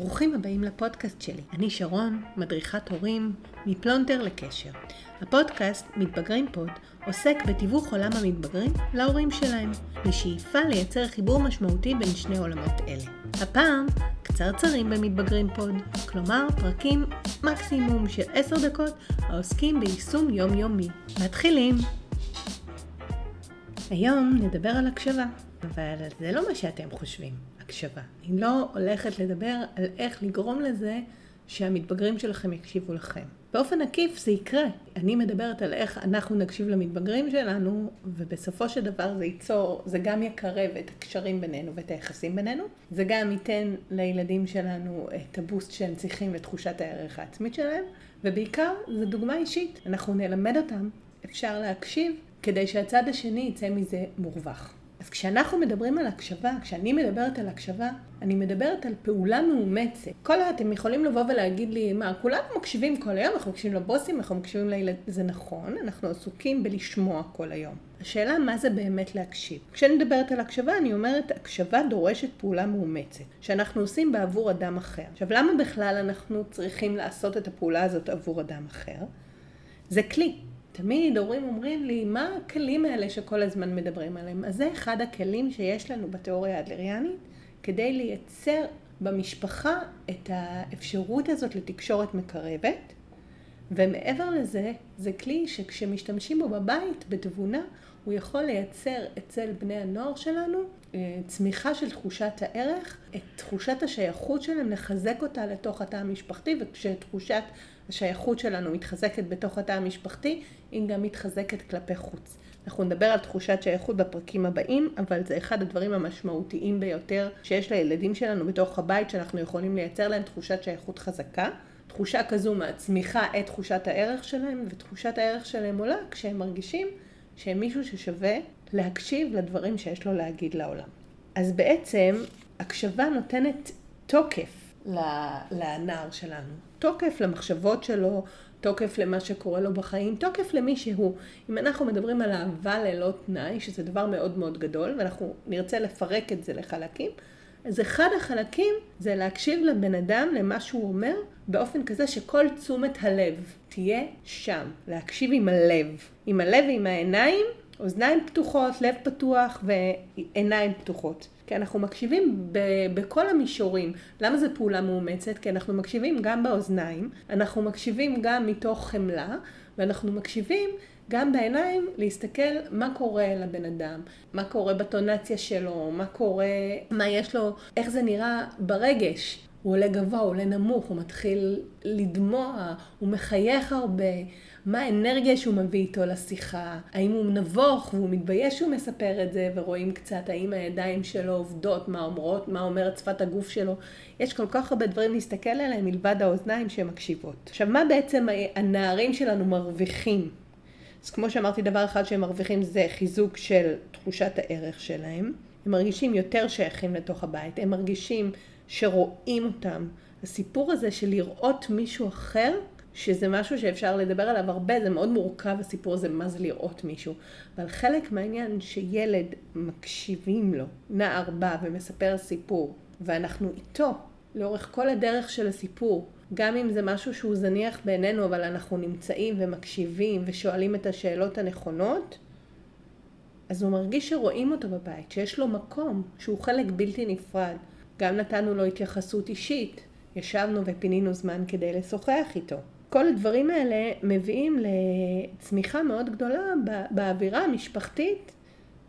ברוכים הבאים לפודקאסט שלי. אני שרון, מדריכת הורים, מפלונטר לקשר. הפודקאסט מתבגרים פוד עוסק בתיווך עולם המתבגרים להורים שלהם, בשאיפה לייצר חיבור משמעותי בין שני עולמות אלה. הפעם קצרצרים במתבגרים פוד, כלומר פרקים מקסימום של 10 דקות העוסקים ביישום יומיומי. מתחילים! היום נדבר על הקשבה, אבל זה לא מה שאתם חושבים. הקשבה. אני לא הולכת לדבר על איך לגרום לזה שהמתבגרים שלכם יקשיבו לכם. באופן עקיף זה יקרה. אני מדברת על איך אנחנו נקשיב למתבגרים שלנו, ובסופו של דבר זה ייצור, זה גם יקרב את הקשרים בינינו ואת היחסים בינינו, זה גם ייתן לילדים שלנו את הבוסט שהם צריכים לתחושת הערך העצמית שלהם, ובעיקר זו דוגמה אישית. אנחנו נלמד אותם, אפשר להקשיב, כדי שהצד השני יצא מזה מורווח. אז כשאנחנו מדברים על הקשבה, כשאני מדברת על הקשבה, אני מדברת על פעולה מאומצת. כל אתם יכולים לבוא ולהגיד לי, מה, כולנו מקשיבים כל היום, אנחנו מקשיבים לבוסים, אנחנו מקשיבים לילדים, זה נכון, אנחנו עסוקים בלשמוע כל היום. השאלה מה זה באמת להקשיב. כשאני מדברת על הקשבה, אני אומרת, הקשבה דורשת פעולה מאומצת, שאנחנו עושים בעבור אדם אחר. עכשיו, למה בכלל אנחנו צריכים לעשות את הפעולה הזאת עבור אדם אחר? זה כלי. תמיד הורים אומרים לי, מה הכלים האלה שכל הזמן מדברים עליהם? אז זה אחד הכלים שיש לנו בתיאוריה האדלריאנית, כדי לייצר במשפחה את האפשרות הזאת לתקשורת מקרבת, ומעבר לזה, זה כלי שכשמשתמשים בו בבית, בתבונה, הוא יכול לייצר אצל בני הנוער שלנו אה, צמיחה של תחושת הערך, את תחושת השייכות שלהם, לחזק אותה לתוך התא המשפחתי, וכשתחושת השייכות שלנו מתחזקת בתוך התא המשפחתי, היא גם מתחזקת כלפי חוץ. אנחנו נדבר על תחושת שייכות בפרקים הבאים, אבל זה אחד הדברים המשמעותיים ביותר שיש לילדים שלנו בתוך הבית, שאנחנו יכולים לייצר להם תחושת שייכות חזקה. תחושה כזו מעצמיחה את תחושת הערך שלהם, ותחושת הערך שלהם עולה כשהם מרגישים שהם מישהו ששווה להקשיב לדברים שיש לו להגיד לעולם. אז בעצם הקשבה נותנת תוקף לנער שלנו, תוקף למחשבות שלו, תוקף למה שקורה לו בחיים, תוקף למי שהוא. אם אנחנו מדברים על אהבה ללא תנאי, שזה דבר מאוד מאוד גדול, ואנחנו נרצה לפרק את זה לחלקים, אז אחד החלקים זה להקשיב לבן אדם, למה שהוא אומר, באופן כזה שכל תשומת הלב תהיה שם. להקשיב עם הלב. עם הלב ועם העיניים, אוזניים פתוחות, לב פתוח ועיניים פתוחות. כי אנחנו מקשיבים ב- בכל המישורים. למה זו פעולה מאומצת? כי אנחנו מקשיבים גם באוזניים, אנחנו מקשיבים גם מתוך חמלה, ואנחנו מקשיבים גם בעיניים להסתכל מה קורה לבן אדם, מה קורה בטונציה שלו, מה קורה, מה יש לו, איך זה נראה ברגש. הוא עולה גבוה, הוא עולה נמוך, הוא מתחיל לדמוע, הוא מחייך הרבה. מה האנרגיה שהוא מביא איתו לשיחה, האם הוא נבוך והוא מתבייש שהוא מספר את זה, ורואים קצת האם הידיים שלו עובדות, מה אומרות, מה אומרת שפת הגוף שלו. יש כל כך הרבה דברים להסתכל עליהם מלבד האוזניים שהן מקשיבות. עכשיו, מה בעצם הנערים שלנו מרוויחים? אז כמו שאמרתי, דבר אחד שהם מרוויחים זה חיזוק של תחושת הערך שלהם. הם מרגישים יותר שייכים לתוך הבית, הם מרגישים שרואים אותם. הסיפור הזה של לראות מישהו אחר שזה משהו שאפשר לדבר עליו הרבה, זה מאוד מורכב הסיפור הזה, מה זה לראות מישהו. אבל חלק מהעניין שילד מקשיבים לו, נער בא ומספר סיפור, ואנחנו איתו לאורך כל הדרך של הסיפור, גם אם זה משהו שהוא זניח בעינינו, אבל אנחנו נמצאים ומקשיבים ושואלים את השאלות הנכונות, אז הוא מרגיש שרואים אותו בבית, שיש לו מקום, שהוא חלק בלתי נפרד. גם נתנו לו התייחסות אישית, ישבנו ופינינו זמן כדי לשוחח איתו. כל הדברים האלה מביאים לצמיחה מאוד גדולה באווירה המשפחתית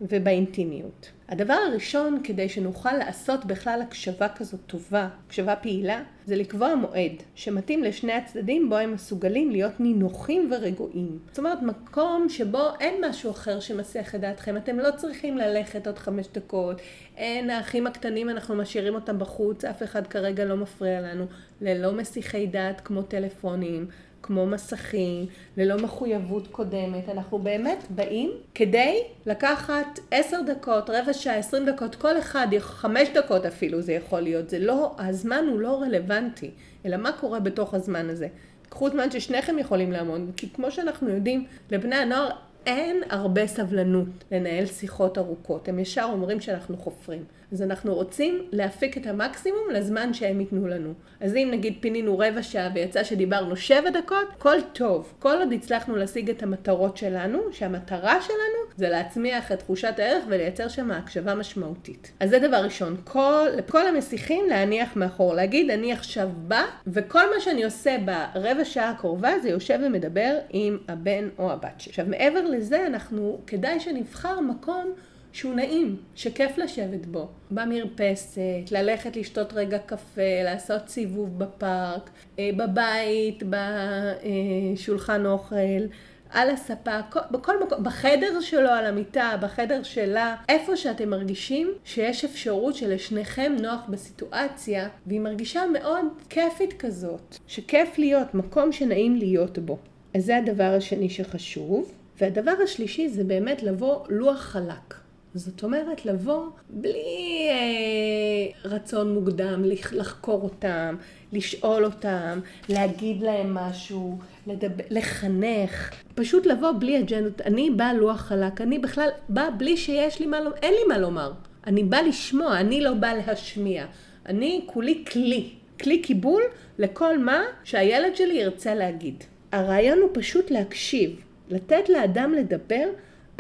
ובאינטימיות. הדבר הראשון כדי שנוכל לעשות בכלל הקשבה כזאת טובה, הקשבה פעילה, זה לקבוע מועד שמתאים לשני הצדדים בו הם מסוגלים להיות נינוחים ורגועים. זאת אומרת, מקום שבו אין משהו אחר שמסיח את דעתכם, אתם לא צריכים ללכת עוד חמש דקות, אין האחים הקטנים, אנחנו משאירים אותם בחוץ, אף אחד כרגע לא מפריע לנו, ללא מסיחי דעת כמו טלפונים. כמו מסכים, ללא מחויבות קודמת. אנחנו באמת באים כדי לקחת עשר דקות, רבע שעה, עשרים דקות, כל אחד, חמש דקות אפילו זה יכול להיות. זה לא, הזמן הוא לא רלוונטי, אלא מה קורה בתוך הזמן הזה. קחו זמן ששניכם יכולים לעמוד, כי כמו שאנחנו יודעים, לבני הנוער אין הרבה סבלנות לנהל שיחות ארוכות. הם ישר אומרים שאנחנו חופרים. אז אנחנו רוצים להפיק את המקסימום לזמן שהם ייתנו לנו. אז אם נגיד פינינו רבע שעה ויצא שדיברנו שבע דקות, כל טוב. כל עוד הצלחנו להשיג את המטרות שלנו, שהמטרה שלנו זה להצמיח את תחושת הערך ולייצר שם הקשבה משמעותית. אז זה דבר ראשון, כל, כל המסיחים להניח מאחור, להגיד אני עכשיו בא, וכל מה שאני עושה ברבע שעה הקרובה זה יושב ומדבר עם הבן או הבת שלי. עכשיו מעבר לזה, אנחנו, כדאי שנבחר מקום שהוא נעים, שכיף לשבת בו. במרפסת, ללכת לשתות רגע קפה, לעשות סיבוב בפארק, אה, בבית, בשולחן אוכל. על הספה, בכל מקום, בחדר שלו, על המיטה, בחדר שלה, איפה שאתם מרגישים שיש אפשרות שלשניכם נוח בסיטואציה, והיא מרגישה מאוד כיפית כזאת, שכיף להיות, מקום שנעים להיות בו. אז זה הדבר השני שחשוב. והדבר השלישי זה באמת לבוא לוח חלק. זאת אומרת, לבוא בלי אה, רצון מוקדם, לחקור אותם, לשאול אותם, להגיד להם משהו, לדבר, לחנך, פשוט לבוא בלי אג'נדות. אני באה לוח חלק, אני בכלל באה בלי שיש לי מה לומר, אין לי מה לומר. אני באה לשמוע, אני לא באה להשמיע. אני כולי כלי, כלי קיבול לכל מה שהילד שלי ירצה להגיד. הרעיון הוא פשוט להקשיב, לתת לאדם לדבר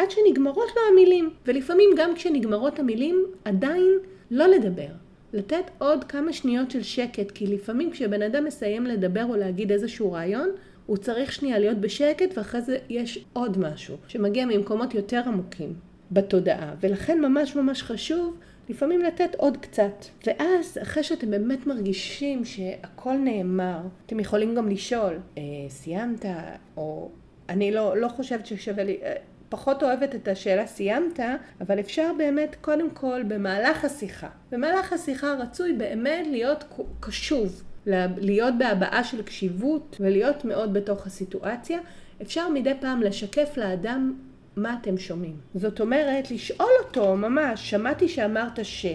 עד שנגמרות לו המילים. ולפעמים גם כשנגמרות המילים, עדיין לא לדבר. לתת עוד כמה שניות של שקט, כי לפעמים כשבן אדם מסיים לדבר או להגיד איזשהו רעיון, הוא צריך שנייה להיות בשקט ואחרי זה יש עוד משהו שמגיע ממקומות יותר עמוקים בתודעה. ולכן ממש ממש חשוב לפעמים לתת עוד קצת. ואז, אחרי שאתם באמת מרגישים שהכל נאמר, אתם יכולים גם לשאול, אה, סיימת? או אני לא, לא חושבת ששווה לי... פחות אוהבת את השאלה סיימת, אבל אפשר באמת קודם כל במהלך השיחה. במהלך השיחה רצוי באמת להיות קשוב, להיות בהבעה של קשיבות ולהיות מאוד בתוך הסיטואציה. אפשר מדי פעם לשקף לאדם מה אתם שומעים. זאת אומרת, לשאול אותו ממש, שמעתי שאמרת ש.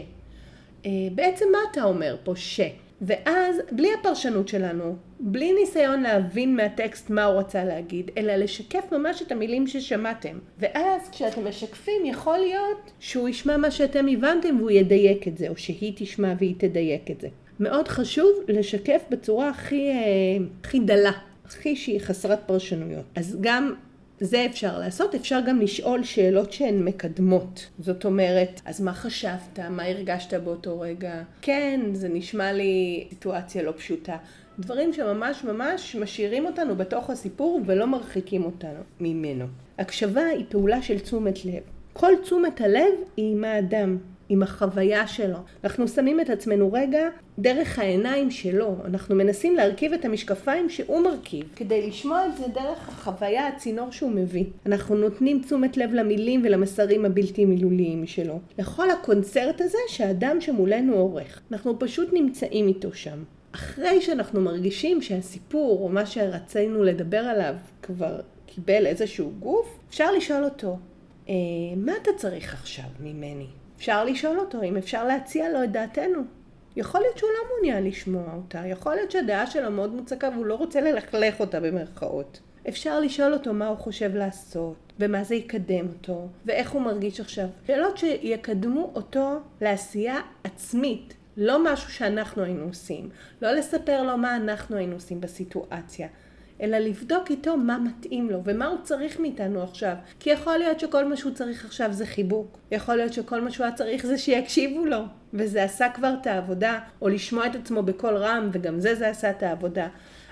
אה, בעצם מה אתה אומר פה ש? ואז, בלי הפרשנות שלנו, בלי ניסיון להבין מהטקסט מה הוא רצה להגיד, אלא לשקף ממש את המילים ששמעתם. ואז כשאתם משקפים, יכול להיות שהוא ישמע מה שאתם הבנתם והוא ידייק את זה, או שהיא תשמע והיא תדייק את זה. מאוד חשוב לשקף בצורה הכי, אה, הכי דלה, הכי שהיא חסרת פרשנויות. אז גם זה אפשר לעשות, אפשר גם לשאול שאלות שהן מקדמות. זאת אומרת, אז מה חשבת? מה הרגשת באותו רגע? כן, זה נשמע לי סיטואציה לא פשוטה. דברים שממש ממש משאירים אותנו בתוך הסיפור ולא מרחיקים אותנו ממנו. הקשבה היא פעולה של תשומת לב. כל תשומת הלב היא עם האדם. עם החוויה שלו. אנחנו שמים את עצמנו רגע דרך העיניים שלו. אנחנו מנסים להרכיב את המשקפיים שהוא מרכיב, כדי לשמוע את זה דרך החוויה, הצינור שהוא מביא. אנחנו נותנים תשומת לב למילים ולמסרים הבלתי מילוליים שלו. לכל הקונצרט הזה שהאדם שמולנו עורך. אנחנו פשוט נמצאים איתו שם. אחרי שאנחנו מרגישים שהסיפור או מה שרצינו לדבר עליו כבר קיבל איזשהו גוף, אפשר לשאול אותו, אה, מה אתה צריך עכשיו ממני? אפשר לשאול אותו אם אפשר להציע לו את דעתנו. יכול להיות שהוא לא מעוניין לשמוע אותה, יכול להיות שהדעה שלו מאוד מוצקה והוא לא רוצה ללכלך אותה במרכאות. אפשר לשאול אותו מה הוא חושב לעשות, ומה זה יקדם אותו, ואיך הוא מרגיש עכשיו. שאלות שיקדמו אותו לעשייה עצמית, לא משהו שאנחנו היינו עושים. לא לספר לו מה אנחנו היינו עושים בסיטואציה. אלא לבדוק איתו מה מתאים לו ומה הוא צריך מאיתנו עכשיו. כי יכול להיות שכל מה שהוא צריך עכשיו זה חיבוק. יכול להיות שכל מה שהוא היה צריך זה שיקשיבו לו. וזה עשה כבר את העבודה, או לשמוע את עצמו בקול רם, וגם זה זה עשה את העבודה.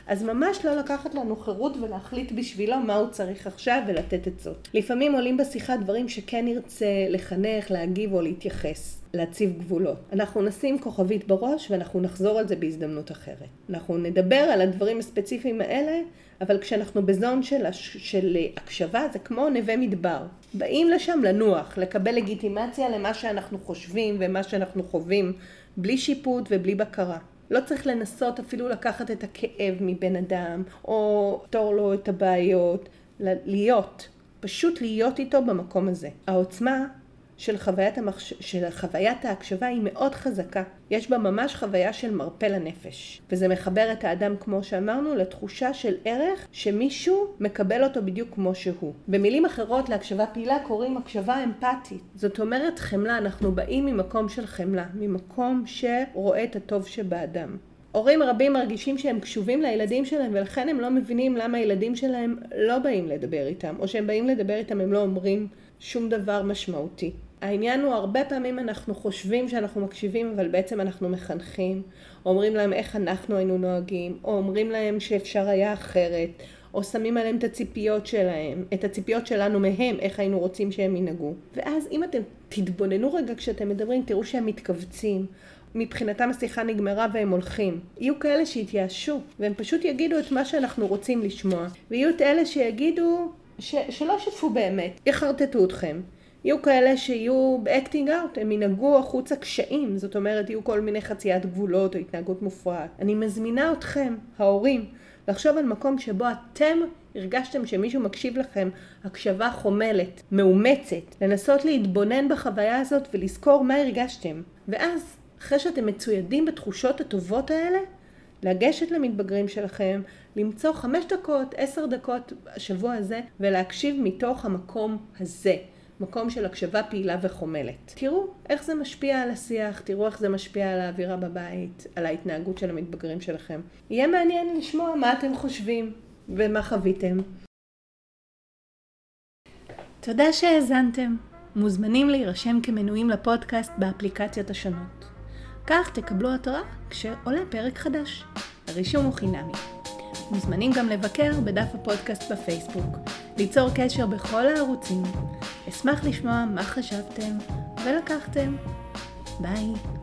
אז ממש לא לקחת לנו חירות ולהחליט בשבילו מה הוא צריך עכשיו ולתת עצות. לפעמים עולים בשיחה דברים שכן נרצה לחנך, להגיב או להתייחס. להציב גבולות. אנחנו נשים כוכבית בראש ואנחנו נחזור על זה בהזדמנות אחרת. אנחנו נדבר על הדברים הספציפיים האלה, אבל כשאנחנו בזון של, של הקשבה זה כמו נווה מדבר. באים לשם לנוח, לקבל לגיטימציה למה שאנחנו חושבים ומה שאנחנו חווים, בלי שיפוט ובלי בקרה. לא צריך לנסות אפילו לקחת את הכאב מבן אדם, או לפתור לו את הבעיות, להיות, פשוט להיות איתו במקום הזה. העוצמה של חוויית, המחש... של חוויית ההקשבה היא מאוד חזקה. יש בה ממש חוויה של מרפא לנפש. וזה מחבר את האדם, כמו שאמרנו, לתחושה של ערך שמישהו מקבל אותו בדיוק כמו שהוא. במילים אחרות, להקשבה פעילה קוראים הקשבה אמפתית. זאת אומרת חמלה, אנחנו באים ממקום של חמלה, ממקום שרואה את הטוב שבאדם. הורים רבים מרגישים שהם קשובים לילדים שלהם ולכן הם לא מבינים למה הילדים שלהם לא באים לדבר איתם, או שהם באים לדבר איתם הם לא אומרים שום דבר משמעותי. העניין הוא הרבה פעמים אנחנו חושבים שאנחנו מקשיבים אבל בעצם אנחנו מחנכים, אומרים להם איך אנחנו היינו נוהגים, או אומרים להם שאפשר היה אחרת, או שמים עליהם את הציפיות שלהם, את הציפיות שלנו מהם, איך היינו רוצים שהם ינהגו. ואז אם אתם תתבוננו רגע כשאתם מדברים, תראו שהם מתכווצים, מבחינתם השיחה נגמרה והם הולכים. יהיו כאלה שיתייאשו, והם פשוט יגידו את מה שאנחנו רוצים לשמוע. ויהיו את אלה שיגידו ש, שלא שתפו באמת, יחרטטו אתכם. יהיו כאלה שיהיו ב acting out, הם ינהגו החוצה קשיים, זאת אומרת יהיו כל מיני חציית גבולות או התנהגות מופרעת. אני מזמינה אתכם, ההורים, לחשוב על מקום שבו אתם הרגשתם שמישהו מקשיב לכם הקשבה חומלת, מאומצת, לנסות להתבונן בחוויה הזאת ולזכור מה הרגשתם. ואז אחרי שאתם מצוידים בתחושות הטובות האלה, לגשת למתבגרים שלכם, למצוא חמש דקות, עשר דקות השבוע הזה, ולהקשיב מתוך המקום הזה. מקום של הקשבה פעילה וחומלת. תראו איך זה משפיע על השיח, תראו איך זה משפיע על האווירה בבית, על ההתנהגות של המתבגרים שלכם. יהיה מעניין לשמוע מה אתם חושבים ומה חוויתם. תודה שהאזנתם. מוזמנים להירשם כמנויים לפודקאסט באפליקציות השונות. כך תקבלו התראה כשעולה פרק חדש. הרישום הוא חינמי. מוזמנים גם לבקר בדף הפודקאסט בפייסבוק, ליצור קשר בכל הערוצים. אשמח לשמוע מה חשבתם ולקחתם. ביי.